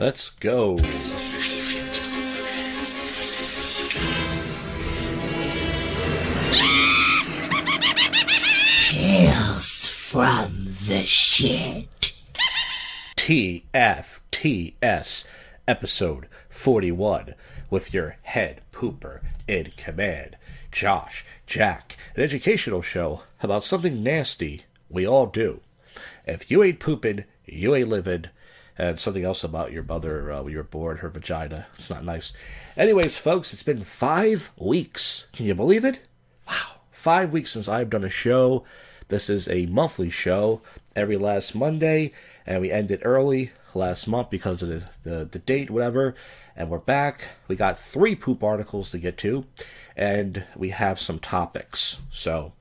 Let's go. Tales from the shit. TFTS, episode 41, with your head pooper in command, Josh Jack, an educational show about something nasty we all do. If you ain't pooping, you ain't living. And something else about your mother uh, when you were born, her vagina. It's not nice. Anyways, folks, it's been five weeks. Can you believe it? Wow. Five weeks since I've done a show. This is a monthly show every last Monday, and we ended early last month because of the, the, the date, whatever. And we're back. We got three poop articles to get to, and we have some topics. So,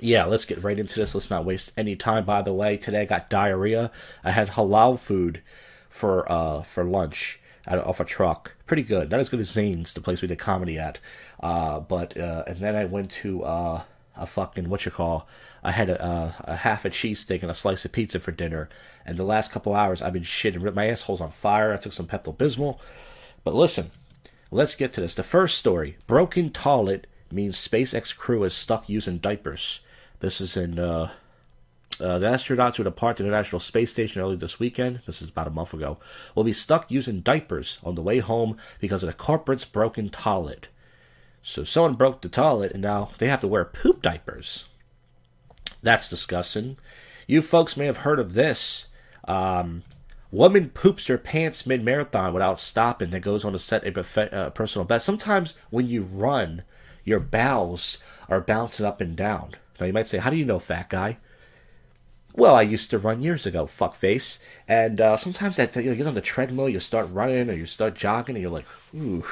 yeah, let's get right into this. Let's not waste any time. By the way, today I got diarrhea. I had halal food for uh for lunch out off a truck. Pretty good. Not as good as Zane's, the place we did comedy at. Uh, but uh, and then I went to uh a fucking what you call. I had a, uh, a half a cheesesteak and a slice of pizza for dinner. And the last couple hours, I've been shitting. My asshole's on fire. I took some Pepto Bismol. But listen, let's get to this. The first story: broken toilet means SpaceX crew is stuck using diapers. This is in uh, uh, the astronauts who depart the International Space Station early this weekend, this is about a month ago, will be stuck using diapers on the way home because of the corporate's broken toilet. So someone broke the toilet and now they have to wear poop diapers. That's disgusting. You folks may have heard of this. Um, woman poops her pants mid marathon without stopping, then goes on to set a buffet, uh, personal best. Sometimes when you run, your bowels are bouncing up and down. Now you might say, How do you know, fat guy? Well, I used to run years ago, fuckface. And uh, sometimes that you know, you get on the treadmill, you start running or you start jogging, and you're like, ooh,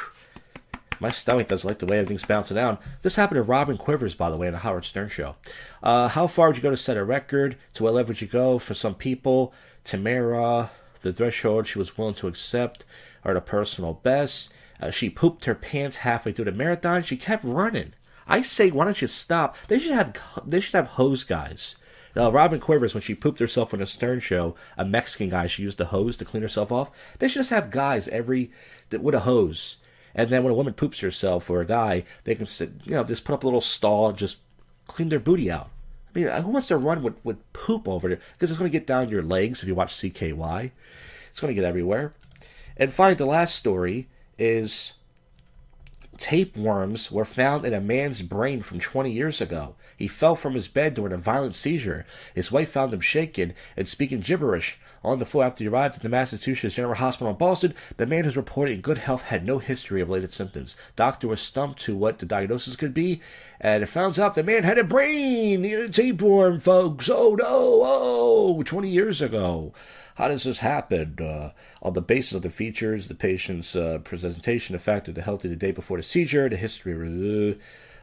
my stomach doesn't like the way everything's bouncing down. This happened to Robin Quivers, by the way, in the Howard Stern show. Uh, how far would you go to set a record? To what level would you go? For some people, Tamara, the threshold she was willing to accept, are the personal best. Uh, she pooped her pants halfway through the marathon. She kept running. I say, why don't you stop? They should have they should have hose guys. Now, Robin Quivers, when she pooped herself on a Stern show, a Mexican guy, she used a hose to clean herself off. They should just have guys every that with a hose. And then when a woman poops herself or a guy, they can sit, you know, just put up a little stall and just clean their booty out. I mean, who wants to run with, with poop over there? Because it's going to get down your legs if you watch CKY. It's going to get everywhere. And finally, the last story is tapeworms were found in a man's brain from 20 years ago. He fell from his bed during a violent seizure. His wife found him shaken and speaking gibberish. On the floor after he arrived at the Massachusetts General Hospital in Boston, the man who's reported in good health had no history of related symptoms. Doctor was stumped to what the diagnosis could be, and it found out the man had a brain! Tapeworm, folks! Oh no! Oh! 20 years ago. How does this happen? Uh, on the basis of the features, the patient's uh, presentation, that the healthy the day before the seizure, the history.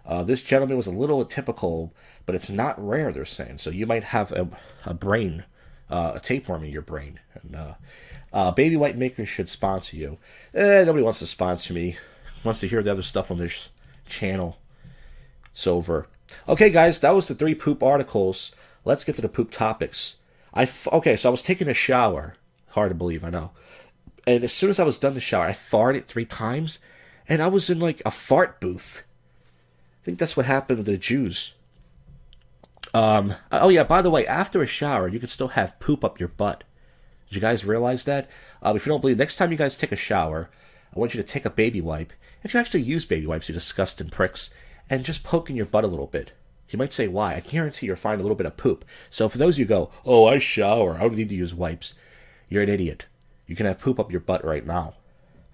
Uh, this gentleman was a little atypical, but it's not rare, they're saying. So you might have a, a brain, uh, a tapeworm in your brain. And uh, uh, Baby White Makers should sponsor you. Eh, nobody wants to sponsor me. Wants to hear the other stuff on this channel. It's over. Okay, guys, that was the three poop articles. Let's get to the poop topics. I f- okay, so I was taking a shower. Hard to believe, I know. And as soon as I was done the shower, I farted three times, and I was in like a fart booth. I think that's what happened to the Jews. Um. Oh yeah. By the way, after a shower, you can still have poop up your butt. Did you guys realize that? Um, if you don't believe, next time you guys take a shower, I want you to take a baby wipe. If you actually use baby wipes, you disgusting pricks, and just poke in your butt a little bit. You might say why. I guarantee you'll find a little bit of poop. So for those you who go, oh, I shower, I don't need to use wipes. You're an idiot. You can have poop up your butt right now.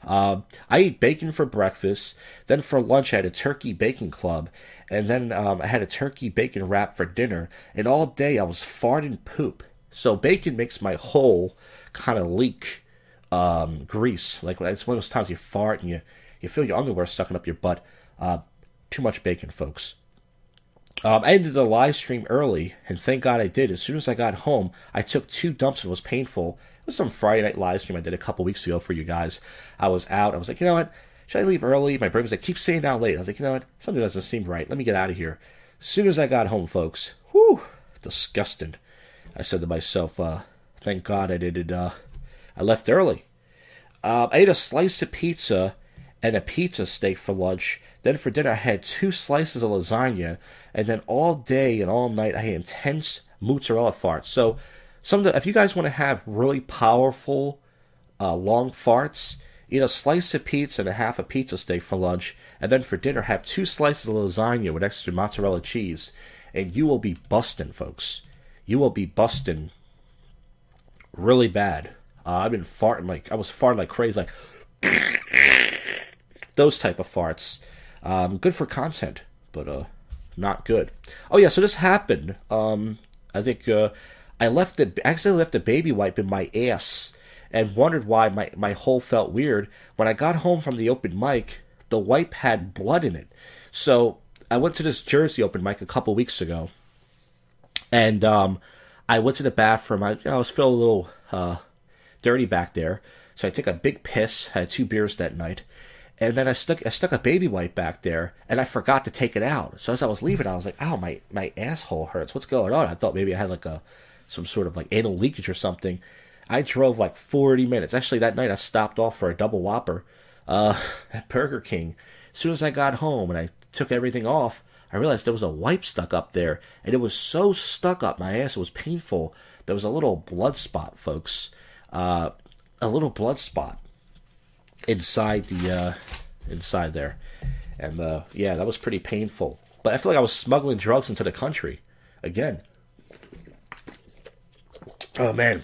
Uh, I ate bacon for breakfast. Then for lunch, I had a turkey bacon club. And then um, I had a turkey bacon wrap for dinner. And all day I was farting poop. So bacon makes my hole kind of leak um, grease. Like it's one of those times you fart and you, you feel your underwear sucking up your butt. Uh, too much bacon, folks. Um, I ended the live stream early, and thank God I did. As soon as I got home, I took two dumps it was painful. It was some Friday night live stream I did a couple weeks ago for you guys. I was out. I was like, you know what? Should I leave early? My brain was like, keep staying out late. I was like, you know what? Something doesn't seem right. Let me get out of here. As soon as I got home, folks, whew, disgusting. I said to myself, uh, thank God I did it. uh, I left early. Um, I ate a slice of pizza and a pizza steak for lunch. Then for dinner, I had two slices of lasagna, and then all day and all night, I had intense mozzarella farts. So, some the, if you guys want to have really powerful, uh, long farts, eat a slice of pizza and a half a pizza steak for lunch, and then for dinner, have two slices of lasagna with extra mozzarella cheese, and you will be busting, folks. You will be busting really bad. Uh, I've been farting like I was farting like crazy, like those type of farts. Um, good for content, but uh, not good. Oh yeah, so this happened. Um, I think uh, I left the actually left the baby wipe in my ass and wondered why my my hole felt weird. When I got home from the open mic, the wipe had blood in it. So I went to this Jersey open mic a couple weeks ago, and um, I went to the bathroom. I, you know, I was feeling a little uh, dirty back there, so I took a big piss. Had two beers that night, and then I stuck I stuck a baby wipe back there, and I forgot to take it out. So as I was leaving, I was like, "Oh my my asshole hurts. What's going on?" I thought maybe I had like a some sort of like anal leakage or something. I drove like 40 minutes. Actually, that night I stopped off for a double whopper uh, at Burger King. As soon as I got home and I took everything off, I realized there was a wipe stuck up there, and it was so stuck up my ass. Was painful. There was a little blood spot, folks. Uh, a little blood spot inside the uh, inside there, and uh, yeah, that was pretty painful. But I feel like I was smuggling drugs into the country again. Oh man,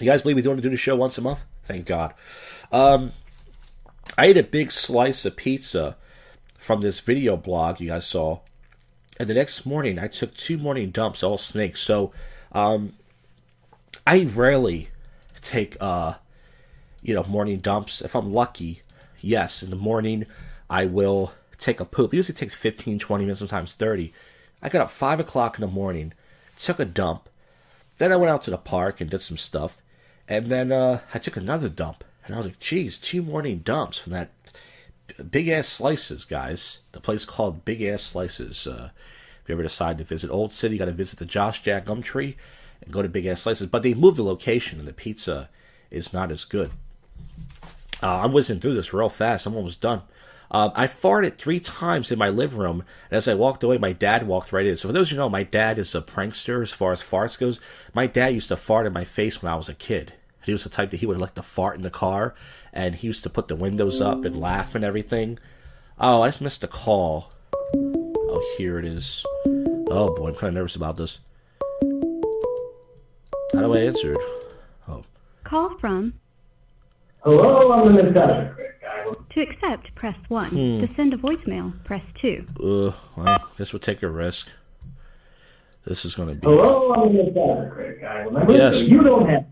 you guys believe we don't do the show once a month? Thank God. Um, I ate a big slice of pizza from this video blog you guys saw, and the next morning I took two morning dumps, all snakes. So, um, I rarely take uh, you know, morning dumps. If I'm lucky, yes, in the morning I will take a poop. It usually takes 15, 20 minutes, sometimes 30. I got up 5 o'clock in the morning, took a dump, then I went out to the park and did some stuff, and then uh, I took another dump. And I was like, geez, two morning dumps from that big ass slices, guys. The place called Big Ass Slices. Uh, if you ever decide to visit Old City, you got to visit the Josh Jack Gumtree and go to Big Ass Slices. But they moved the location, and the pizza is not as good. Uh, I'm whizzing through this real fast. I'm almost done. Um, I farted three times in my living room, and as I walked away, my dad walked right in. So, for those who know, my dad is a prankster as far as farts goes. My dad used to fart in my face when I was a kid. He was the type that he would like to fart in the car, and he used to put the windows up and laugh and everything. Oh, I just missed a call. Oh, here it is. Oh boy, I'm kind of nervous about this. How do I answer it? Oh. Call from. Hello, I'm the Mr. To accept, press 1. Hmm. To send a voicemail, press 2. Uh, well, guess we'll take a risk. This is going to be. Hello, I'm the Mr. guy. Remember? Yes. You don't have.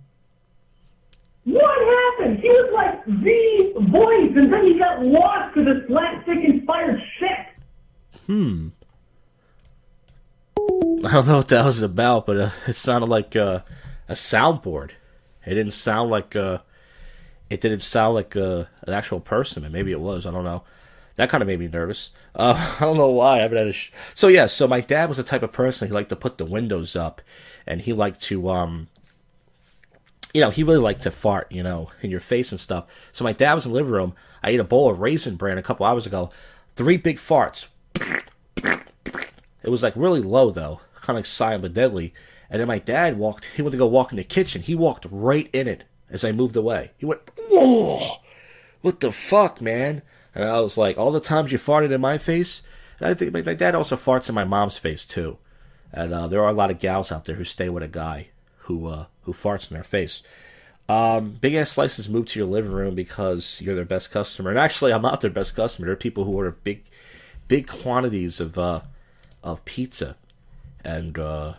What happened? He was like the voice, and then he got lost to this slapstick-inspired shit. Hmm. I don't know what that was about, but uh, it sounded like uh, a soundboard. It didn't sound like uh, it didn't sound like uh, an actual person, and maybe it was. I don't know. That kind of made me nervous. Uh, I don't know why. I haven't had a sh- so yeah. So my dad was the type of person he liked to put the windows up, and he liked to um, you know, he really liked to fart, you know, in your face and stuff. So my dad was in the living room. I ate a bowl of raisin bran a couple hours ago. Three big farts. It was like really low though, kind of like silent but deadly. And then my dad walked. He went to go walk in the kitchen. He walked right in it as I moved away. He went, "Whoa, what the fuck, man?" And I was like, "All the times you farted in my face." And I think my my dad also farts in my mom's face too. And uh, there are a lot of gals out there who stay with a guy who uh, who farts in their face. Um, Big Ass Slices move to your living room because you're their best customer. And actually, I'm not their best customer. There are people who order big, big quantities of uh, of pizza, and uh,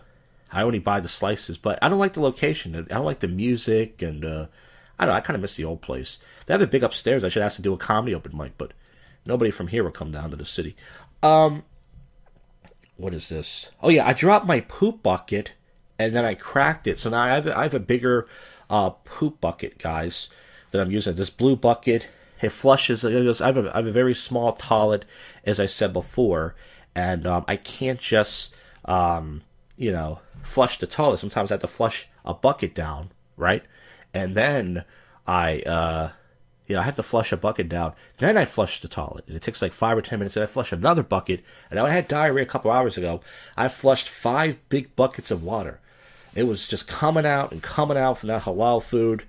I only buy the slices. But I don't like the location. I don't like the music, and uh, I don't. know, I kind of miss the old place. They have a big upstairs. I should ask to do a comedy open mic, but nobody from here will come down to the city. Um, what is this? Oh yeah, I dropped my poop bucket and then I cracked it. So now I have, I have a bigger uh, poop bucket, guys, that I'm using. This blue bucket, it flushes. it goes- I have, a, I have a very small toilet, as I said before, and um, I can't just, um, you know, flush the toilet. Sometimes I have to flush a bucket down, right? And then I uh, you know, I have to flush a bucket down. Then I flush the toilet. And it takes like five or ten minutes. And I flush another bucket. And I had diarrhea a couple hours ago. I flushed five big buckets of water. It was just coming out and coming out from that halal food.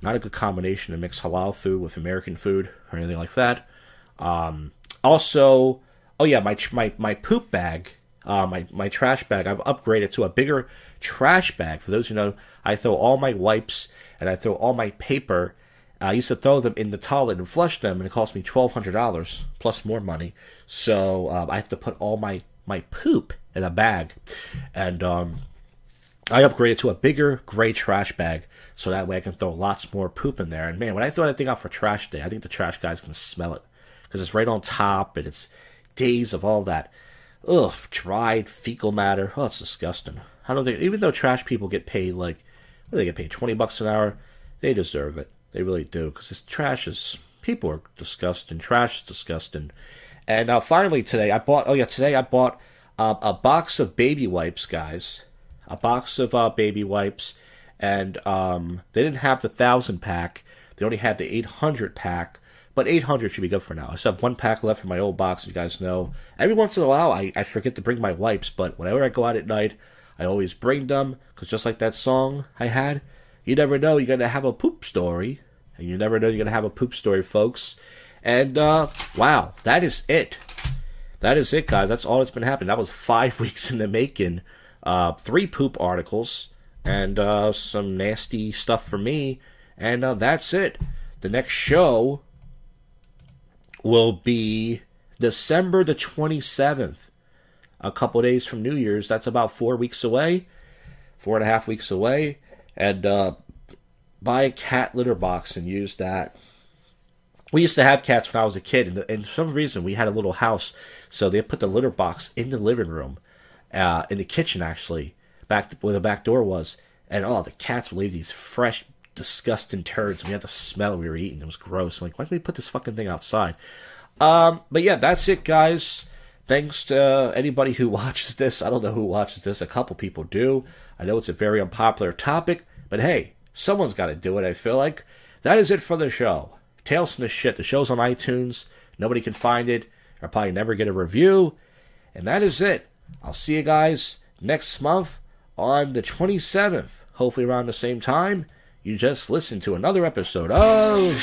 Not a good combination to mix halal food with American food or anything like that. Um, also, oh yeah, my my my poop bag, uh, my my trash bag. I've upgraded to a bigger trash bag. For those who know, I throw all my wipes and I throw all my paper I used to throw them in the toilet and flush them, and it cost me twelve hundred dollars plus more money. So um, I have to put all my my poop in a bag, and um, I upgraded to a bigger gray trash bag so that way I can throw lots more poop in there. And man, when I throw that thing out for trash day, I think the trash guy's gonna smell it because it's right on top and it's days of all that ugh dried fecal matter. Oh, it's disgusting. I don't think even though trash people get paid like what do they get paid twenty bucks an hour, they deserve it. They really do because this trash is people are disgusting. Trash is disgusting. And uh, finally today I bought. Oh yeah, today I bought uh, a box of baby wipes, guys. A box of uh, baby wipes, and um, they didn't have the thousand pack. They only had the eight hundred pack. But 800 should be good for now. I still have one pack left in my old box, as you guys know. Every once in a while, I, I forget to bring my wipes, but whenever I go out at night, I always bring them, because just like that song I had, you never know, you're going to have a poop story. And you never know you're going to have a poop story, folks. And uh, wow, that is it. That is it, guys. That's all that's been happening. That was five weeks in the making. Uh, three poop articles and uh, some nasty stuff for me. And uh, that's it. The next show will be December the 27th, a couple days from New Year's. That's about four weeks away, four and a half weeks away. And uh, buy a cat litter box and use that. We used to have cats when I was a kid, and, and for some reason we had a little house, so they put the litter box in the living room, uh, in the kitchen actually, back where the back door was, and oh, the cats would leave these fresh, disgusting turds. We had to smell we were eating. It was gross. I'm like, why don't we put this fucking thing outside? Um, but yeah, that's it, guys. Thanks to anybody who watches this. I don't know who watches this. A couple people do. I know it's a very unpopular topic, but hey, Someone's got to do it, I feel like. That is it for the show. Tales from the Shit. The show's on iTunes. Nobody can find it. I'll probably never get a review. And that is it. I'll see you guys next month on the 27th. Hopefully around the same time. You just listened to another episode of